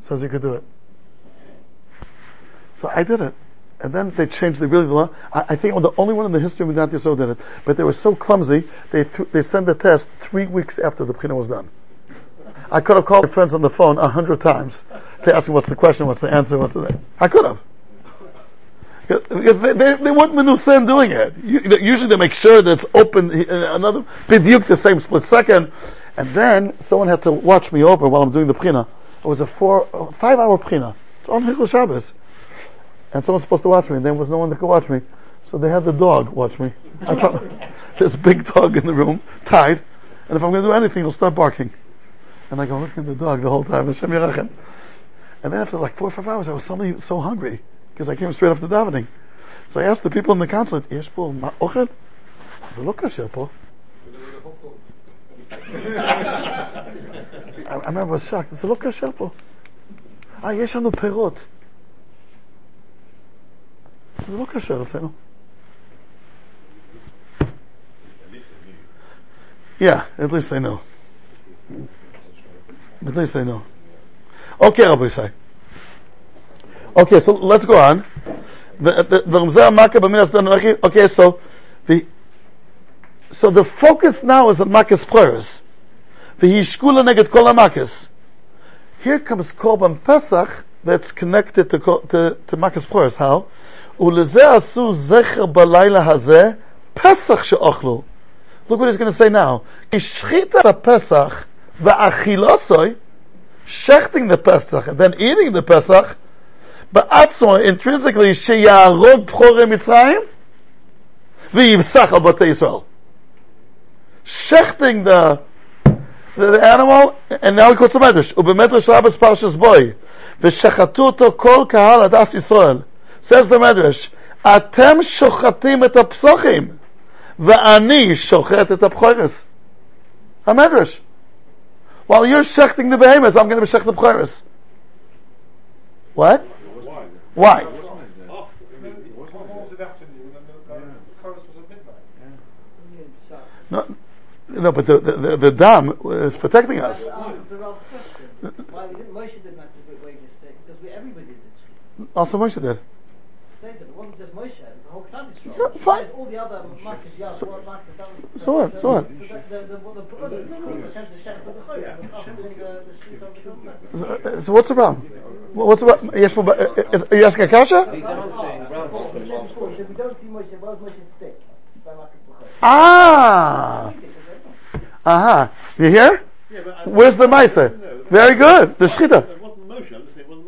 Says you could do it. So I did it. And then they changed the really the law. I, I, think I'm the only one in the history of Midat Yisrael did it. But they were so clumsy, they, th- they sent the test three weeks after the Bechina was done. I could have called my friends on the phone a hundred times to ask them what's the question, what's the answer, what's the... I could have. Because they, they, they want Menusa in doing it. Usually they make sure that it's open, uh, another, Biduk the same split second. And then someone had to watch me over while I'm doing the Prina. It was a four, uh, five hour Prina. It's on Hichel Shabbos. And someone's supposed to watch me, and there was no one that could watch me. So they had the dog watch me. I thought, this big dog in the room, tied, and if I'm going to do anything, he'll start barking. And I go looking at the dog the whole time, Hashem Yerachem. And then after like four or five hours, I was suddenly so hungry because I came straight after davening. So I asked the people in the consulate, "יש פה מה- אוכל?" זה לא כשר פה. I I remember I was shocked, זה לא כשר פה. אה, יש לנו פירות. זה לא כשר אצלנו. Yeah, at least they know. At least they know. Okay, Rabbi Yisai. Okay, so let's go on. The, the, the Ramzeh Makkah b'minas Danochi. Okay, so the so the focus now is on Makkah's prayers. The Yishkula neged kol Makkahs. Here comes Korban Pesach that's connected to Kol- to, to Makkah's prayers. How? ולזה עשו זכר בלילה הזה פסח שאוכלו. Look what he's going to say now. כי שחיטת הפסח ואכילוסוי, shechting the Pesach and then eating the Pesach, בעצמו, intrinsically, שיהרוג בכורי מצרים, ויבסח על בתי ישראל. Shechting the, the, the animal, and now he quotes the Medrash, ובמדרש רבס פרשס בוי, ושחטו אותו כל קהל הדס ישראל. says the Medrash, אתם שוחטים את הפסוחים, ואני שוחט את הבחורס. המדרש. While you're shechting the behemoths, I'm going to be shechting the bchorus. What? Why? No, no, but the, the, the, the dam is protecting us. To answer Ralph's question, why we didn't, Moshe didn't have to do it wage mistake because we, everybody did it. Also Moshe did. Same thing. It wasn't just Moshe. It was the whole Klal Yisrael. Yeah, fine. All the other Marcus, yeah, So- what Marcus, that was. so what, so what? So, so what's the problem? What's the problem? Yes, but, uh, are you asking a kasha? He's answering Ralph. Before, he said before, he said, we don't see Moshe, where's Moshe's stick? By Marcus B'chodesh. Ah! Aha. You hear? Yeah, but I- Where's the Maisa? Very good. The Shchita. It wasn't Moshe, I'm just saying it wasn't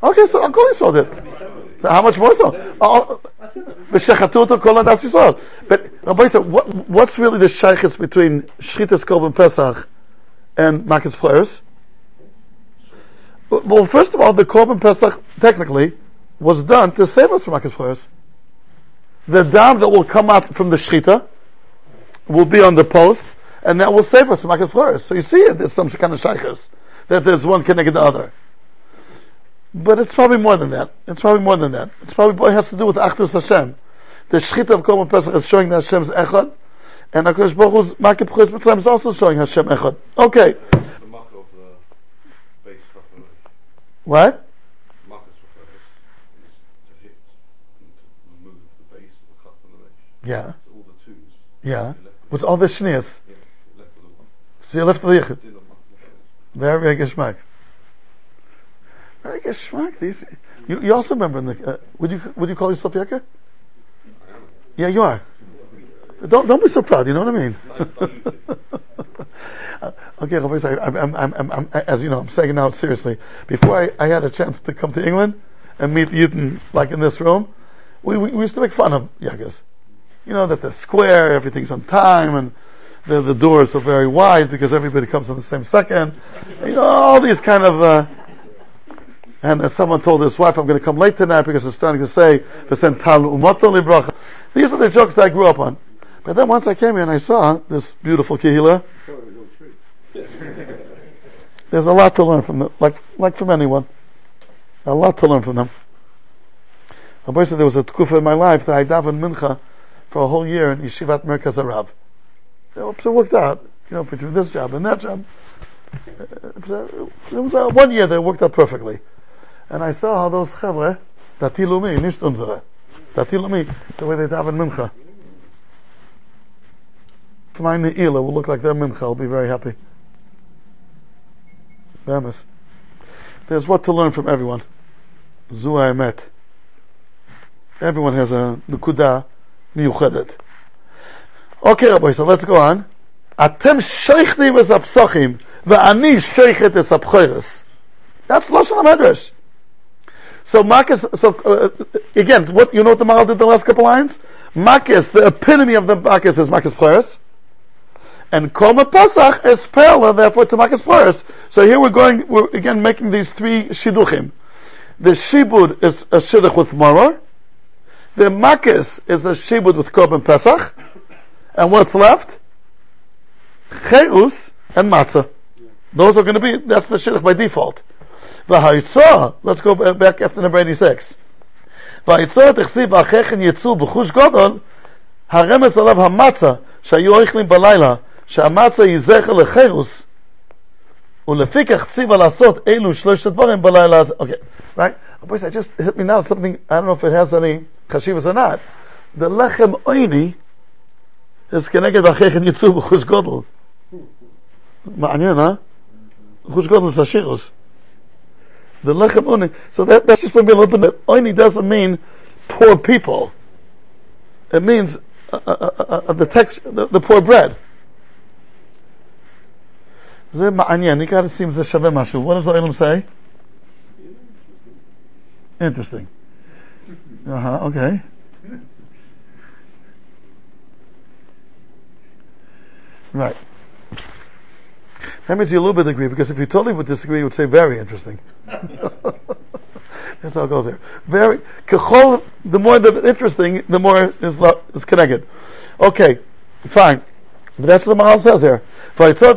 that. Okay, so Uncle Yisrael did. So how much more so? Oh, Kol adas Yisrael. But Rabbi said, what, what's really the shaykhis between Shchitas Korban Pesach and Makkis Players? Well, first of all, the Korban Pesach technically was done to save us from Makkis Players. The dam that will come out from the Shchita will be on the post, and that will save us from Makkis Players. So you see there's some kind of shaykhis, that there's one connected to the other. But it's probably more than that. It's probably more than that. It's probably it has to do with Achdus Hashem. The Shechita of Korban Pesach is showing that Hashem's Echad, and HaKadosh Baruch Hu's Makib Chutz is also showing Hashem Echad. Okay. The mark of uh, the base Chafalot. What? Marcus refers is to hit and to remove the base of the Chafalot. Yeah. So all the twos. Yeah. With- all the shnias. Yeah, you're left with the one. So you left the Yichud. Din of Marcus Very, very geschmack. Very geschmack. These, you, you also remember in the, uh, would you, would you call yourself Yekker? Yeah, you are. Don't, don't be so proud, you know what I mean? Okay, I'm, I'm, I'm, I'm, as you know, I'm saying it now seriously. Before I, I had a chance to come to England and meet Yidden, like in this room, we, we, we used to make fun of Yagas. You know, that they're square, everything's on time, and the, the doors are very wide because everybody comes on the same second. You know, all these kind of, uh, and as someone told his wife, I'm going to come late tonight because it's starting to say. These are the jokes that I grew up on. But then once I came here and I saw this beautiful kehila, there's a lot to learn from them, like, like from anyone. A lot to learn from them. Rabbi said there was a tkufa in my life that I davened mincha for a whole year in Yeshivat Merkaz HaRav. So it worked out, you know, between this job and that job. Uh, It was, a, it was a, one year that worked out perfectly. And I saw how those chavre, datilu mi, nicht unsere, datilu mi, the way they daven mincha. My ne'ilah will look like their mincha, I'll be very happy. Bemis. There's what to learn from everyone. Zu met. Everyone has a nukuda miyuchedet. Okay, Rabbi, so let's go on. Atem sheichnim es apsochim, ve'ani sheichet es apchoiris. That's Lashon HaMedrash. So Makis, so, uh, again, what, you know what the Maharal did the last couple lines? Makis, the epitome of the Makis is Makis Pleris. And Korban Pesach is parallel, therefore, to Makis Pleris. So here we're going, we're again making these three Shiduchim. The Shibud is a Shidduch with Maror. The Makis is a Shibud with Korban Pesach. And what's left? Cheus and Matzah. Those are going to be, that's the Shidduch by default. והיצוא, let's go back after number 86. והיצוא תכסיב ואחיכן יצאו בחוש גודל, הרמז עליו המצה שהיו אוכלים בלילה, שהמצה היא זכר לחירוס, ולפיכך ציווה לעשות אלו שלושת דברים בלילה הזה. Okay, right? Boys, I just hit me now something, I don't know if it has any chashivas or not. The lechem oini is כנגד ואחיכן יצאו בחוש גודל. מעניין, אה? חוש גודל זה השירוס. The lechem oni. So that, that's just for me a little bit. Oni doesn't mean poor people. It means uh, uh, uh, uh, the text, the, the poor bread. זה מעניין, you gotta see אם זה שווה משהו. What does the Olam say? Interesting. Uh-huh, okay. Right. That means you a little bit agree, because if you totally would disagree, you would say very interesting. That's how it goes there. Very, kechol, the more the interesting, the more is, is connected. Okay, fine. But that's what the Maharal says here. But his,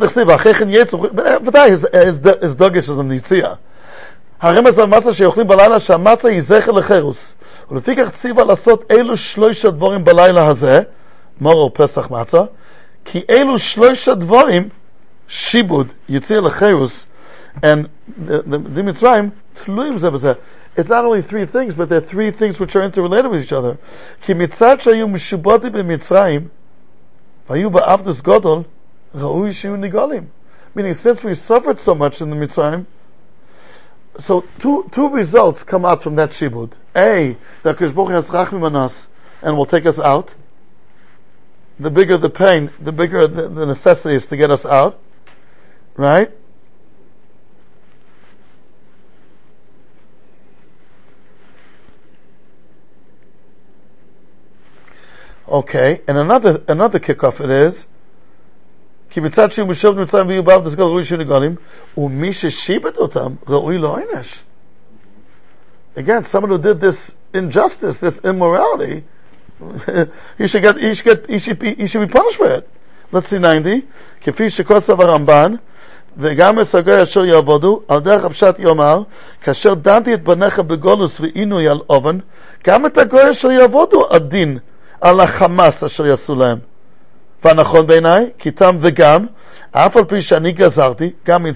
his, his dogish is on the Yitzia. הרמז על מצה שאוכלים בלילה, sheyochlim balayla זכר לחירוס. lecherus. כך ציווה lasot elu שלושה דבורים balayla hazeh moro pesach מצה, ki elu שלושה דבורים shibud yitzil lecheus and the, the, mitzrayim tluim. It's not only three things, but they're three things which are interrelated with each other. Ki mitzat shayu mishubati b'mitzrayim vayu ba'avdus gadol ra'u shiyu nigalim. Meaning, since we suffered so much in the Mitzrayim, so two, two results come out from that shibud. A, that Kishbuch has rachmim on us and will take us out. The bigger the pain, the bigger the, the necessity is to get us out. Right? Okay, and another, another kickoff it is, כי מצד שהם משוב מצרים ויהיו באב בסגל ראוי של נגולים, ומי ששיבט אותם, ראוי לו עונש. Again, someone who did this injustice, this immorality, he should get, he should get, he should be, he should be punished for it. Let's see 90, כפי שכוסף הרמב"ן, וגם הסגוי אשר יעבודו, על דרך הפשט יאמר, כאשר דנתי את בניך בגולוס ועינוי על אובן, גם את הגוי אשר יעבודו הדין על החמאס אשר יעשו להם. והנכון בעיניי, כי תם וגם, אף על פי שאני גזרתי, גם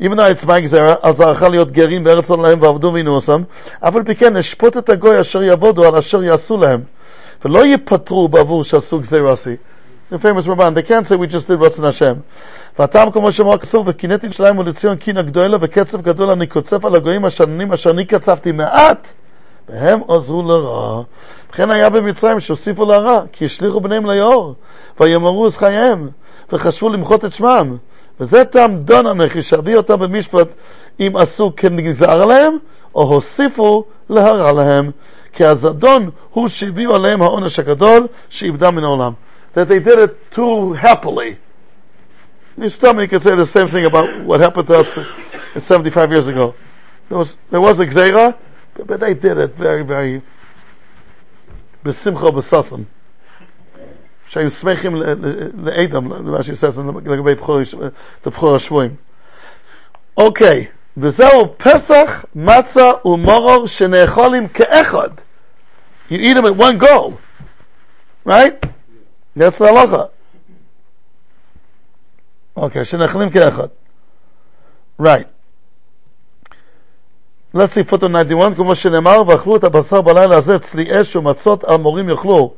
even though it's my גזרה, על זרעך להיות גרים בארץ להם ועבדו וינוסם, אף על פי כן אשפוט את הגוי אשר יעבודו על אשר יעשו להם, ולא ייפטרו בעבור שעשו גזירסי. The famous Ramban, they can't say we just did רצון השם. והטעם כמו שאמר כסוף, וקינאתי ירושלים ולציון קינה גדולה וקצב גדול אני קוצף על הגויים השנונים אשר אני קצבתי מעט, והם עזרו לרע. וכן היה במצרים שהוסיפו לרע, כי השליכו בניהם ליאור, ויאמרו את חייהם, וחשבו למחות את שמם. וזה טעם דון הנכי, שאביא אותה במשפט אם עשו כנגזר עליהם, או הוסיפו להרע להם. כי הזדון הוא שהביאו עליהם העונש הגדול, שאיבדה מן העולם. That they did it too happily. You still you could say the same thing about what happened to us 75 years ago. There was, there was a gzeira, but, but they did it very, very בשמחה ובששם. שהיו שמחים ל- ל- לאדם, מה says לגבי בחור- לבחור השבויים. אוקיי, וזהו פסח, מצה ומורור שנאכולים כאחד. You eat them at one go. Right? That's the halacha. אוקיי, שנאכלים כאחד. Right. Let's see footnote 91, כמו שנאמר, ואכלו את הבשר בלילה הזה, צלי אש ומצות על מורים יאכלו.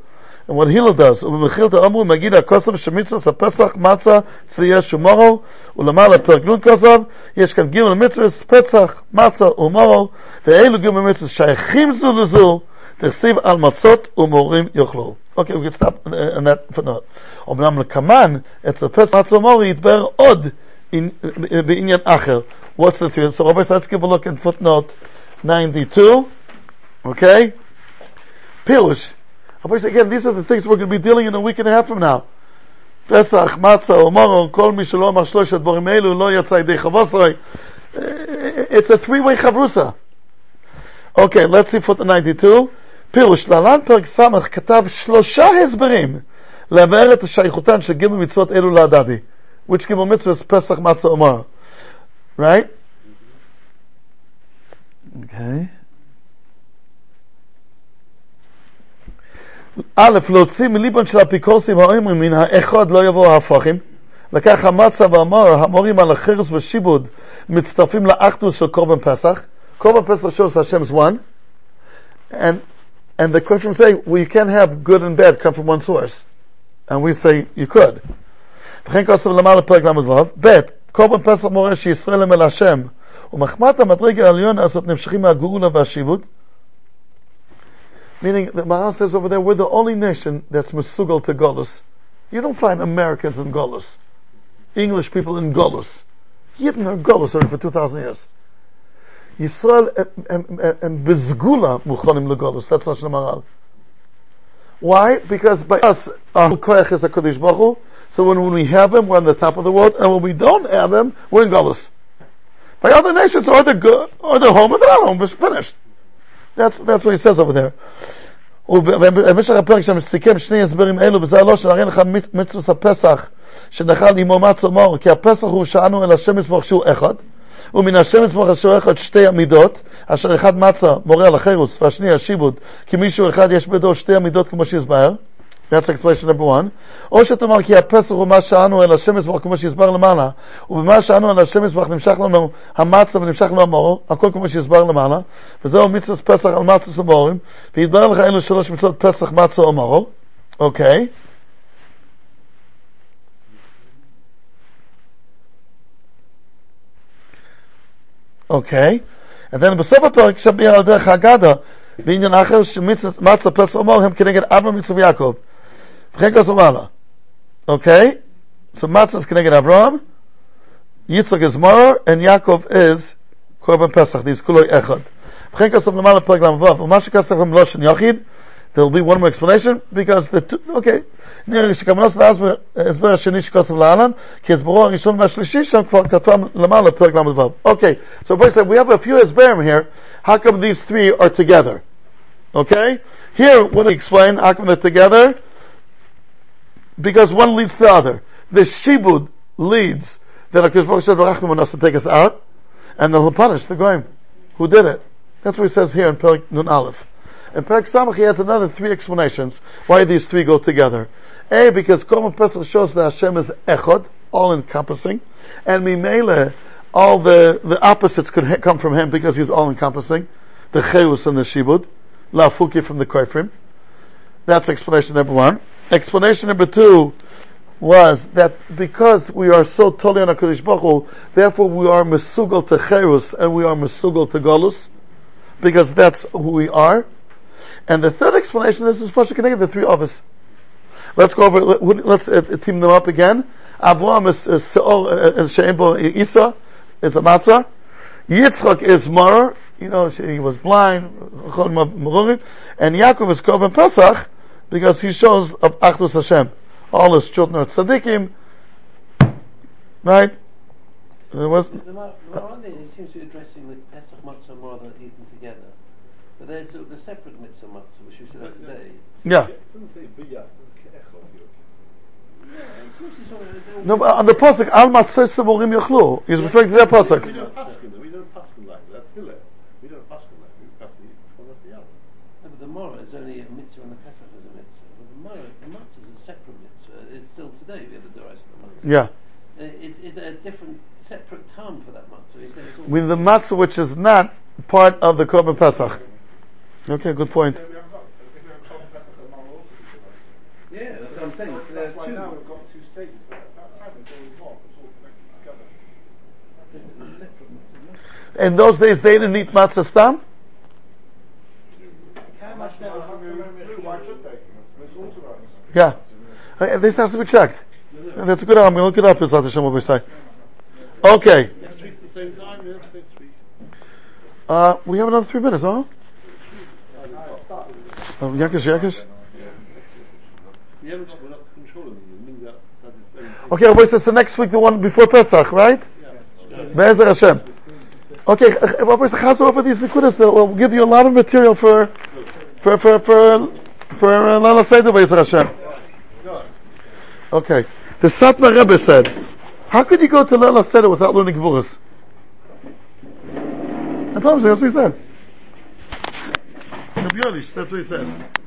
And what Hillel does, ובמחילתא אמרו, מגיד הכוסם שמצווה הפסח, מצה, צלי אש ומורו, ולמעלה פרק נ' כוסם, יש כאן ג' מצווה, פסח, מצה ומורו, ואלו ג' מצווה שייכים זו לזו, תכסיב על מצות ומורים יאכלו. אוקיי, we can stop uh, on that footnote. אמנם לקמן, אצל פסח, מצה ומורו יתבהר עוד in- בעניין אחר. What's the theory? So, Rabbi, let's give a look at footnote 92. Okay? Pirush. Rabbi, again, these are the things we're going to be dealing in a week and a half from now. פסח, מצה, אומרו, כל מי שלא אמר שלושת דברים אלו לא יצא ידי חבוסוי. It's a three-way חברוסה. Okay, let's see footnote 92. פירוש, להלן פרק ס' כתב שלושה הסברים לבאר את שייכותן של ג' מצוות אלו להדדי. Which ג' מצוות פסח, מצה, אומרו. Right? Okay. א', להוציא מליבון של האפיקורסים האומרים מן האחד לא יבוא ההפכים. לקח המצה ואמר, המורים על החרס ושיבוד מצטרפים לאחדוס של קורבן פסח. קורבן פסח shows Hashem's one. And, and the question say, well, you can't have good and bad come from one source. And we say, you could. וכן כוסף למעלה פרק ל"ו, ב' קורבן פסח מורה שישראל הם אל השם, ומחמת המדרגה העליון הזאת נמשכים מהגאולה והשיבוד. Meaning, the Maharal says over there, we're the only nation that's mesugal to Golus. You don't find Americans in Golus. English people in Golus. Yidden are Golus already for 2,000 years. Yisrael and Bezgula Muchonim Legolus. That's Lashon Maharal. Why? Because by us, our is HaKadosh Baruch so when, when we have him, we're on the top of the world, and when we don't have him, we're in Golus. By other nations, or they're good, or they're home, or they're not home, it's finished. That's, that's what he says over there. ובמשך הפרק שם סיכם שני הסברים אלו, הלא שנראה לך מצווס הפסח, שנחל עמו כי הפסח הוא שאנו אל השם יסמוך שהוא אחד, ומן השם יצמח אשר אחד שתי עמידות, אשר אחד מצה מורה על החירוס, והשני השיבוד, כי מישהו אחד יש בידו שתי עמידות כמו שהסבר, That's explanation number one. או שתאמר כי הפסח הוא מה שאנו אל השם יזבח כמו שהסבר למעלה, ובמה שאנו אל השם יזבח נמשך לנו המצה ונמשך לנו המאור, הכל כמו שהסבר למעלה, וזהו מצוות פסח על מצות ומאורים, ויתברר לך אלו שלוש מצוות פסח, מצה ומאור, אוקיי. אוקיי. ובן בסוף הפרק שביע על דרך האגדה, בעניין אחר שמצה פסח ומאור הם כנגד אברהם מצווה ויעקב. וכן כוסו מעלה. Okay? So Matzah is connected Avram, Yitzchak is Mor, and Yaakov is Korban Pesach. These kuloi echad. וכן כוסו למעלה פרק ל"ו, ומה שכסף הם לא של יחיד, There'll be one more explanation because the two, okay. נראה שכוונות להסבר הסבר השני שכוסף להלן, כי הסברו הראשון והשלישי שם כבר כתבם למעלה פרק ל"ו. Okay, so first we have a few הסברים here. How come these three are together? Okay? Here, what do we explain? How come they're together? Because one leads to the other. The Shibud leads that HaKadosh Baruch Hu said, "V'rachnu manas to take us out, and then he'll punish the Goyim who did it. That's what he says here in Perik Nun Aleph. In Perik Samach he has another three explanations why these three go together. A, because Korban Pesach shows that Hashem is Echad, all encompassing, and Mimele, all the, the opposites could ha- come from him because he's all encompassing. The Cheus and the Shibud, La Fuki from the Koifrim. That's explanation number one. Explanation number two was that because we are so totally on HaKadosh Baruch Hu, therefore we are mesugal to Cherus and we are mesugal to Golus, because that's who we are. And the third explanation is, is Pasha connected the three of us. Let's go over, let, let's uh, team them up again. Avraham is, is Seol, uh, is She'embo Isa, is a matzah. Yitzchak is Mar, you know, he was blind, and Yaakov is Korban Pesach, because he shows of Achdus Hashem. All his children are tzaddikim, right? There was, The it seems to be addressing the Pesach matzah more than eaten together. But there's sort of the separate mitzvah matzah, which we should have today. yeah. Doesn't say biyah, echod, Yeah, it seems to sort of, they're all- No, but on the pasuk, Al Matzah Saborim Yochlu. He's referring to that We pasuk. don't paskin, we don't paskin like that. Hillel. We don't paskin like that. We pass the one after the other. No, but the Mora is only a mitzvah and the Pesach is a mitzvah. But the Mora, the matzah is a separate mitzvah. It's still today we have the Doris of the matzah. Yeah. Uh, is, is there a different, separate term for that matzah? Is there it's all With the matzah which is not part of the Korban Pesach. Okay, good point. We haven't got, if we have Korban Pesach and Mara also be Doris. Yeah, that's what I'm saying. So there That's why now we've got two stages, but at that time it's always all connected together. It's a separate mitzvah. In those days they didn't eat matzah stam? How much Now, now? Why should they? It's authorized. Yeah. Uh, This has to be checked. And That's a good, I'm going to look it up, Bezat Hashem, what we say. Okay. Next week at the same time, yes, next. Uh, we have another three minutes, huh? Oh, Yakish, Yakish? We haven't got, we're not controlling them. It means that, that it's Okay, wait, so it's next week, the one before Pesach, right? Be'ezer Hashem. Okay, uh, Rabbi Chazor over these Nikudas, will give you a lot of material for, for, for, for, for uh, Lala Seder Be'ezer Hashem. Okay. The Satmar Rebbe said, how could you go to Lala Seder without learning Gvuras? I promise you, that's what he said. Rabbi that's what he said.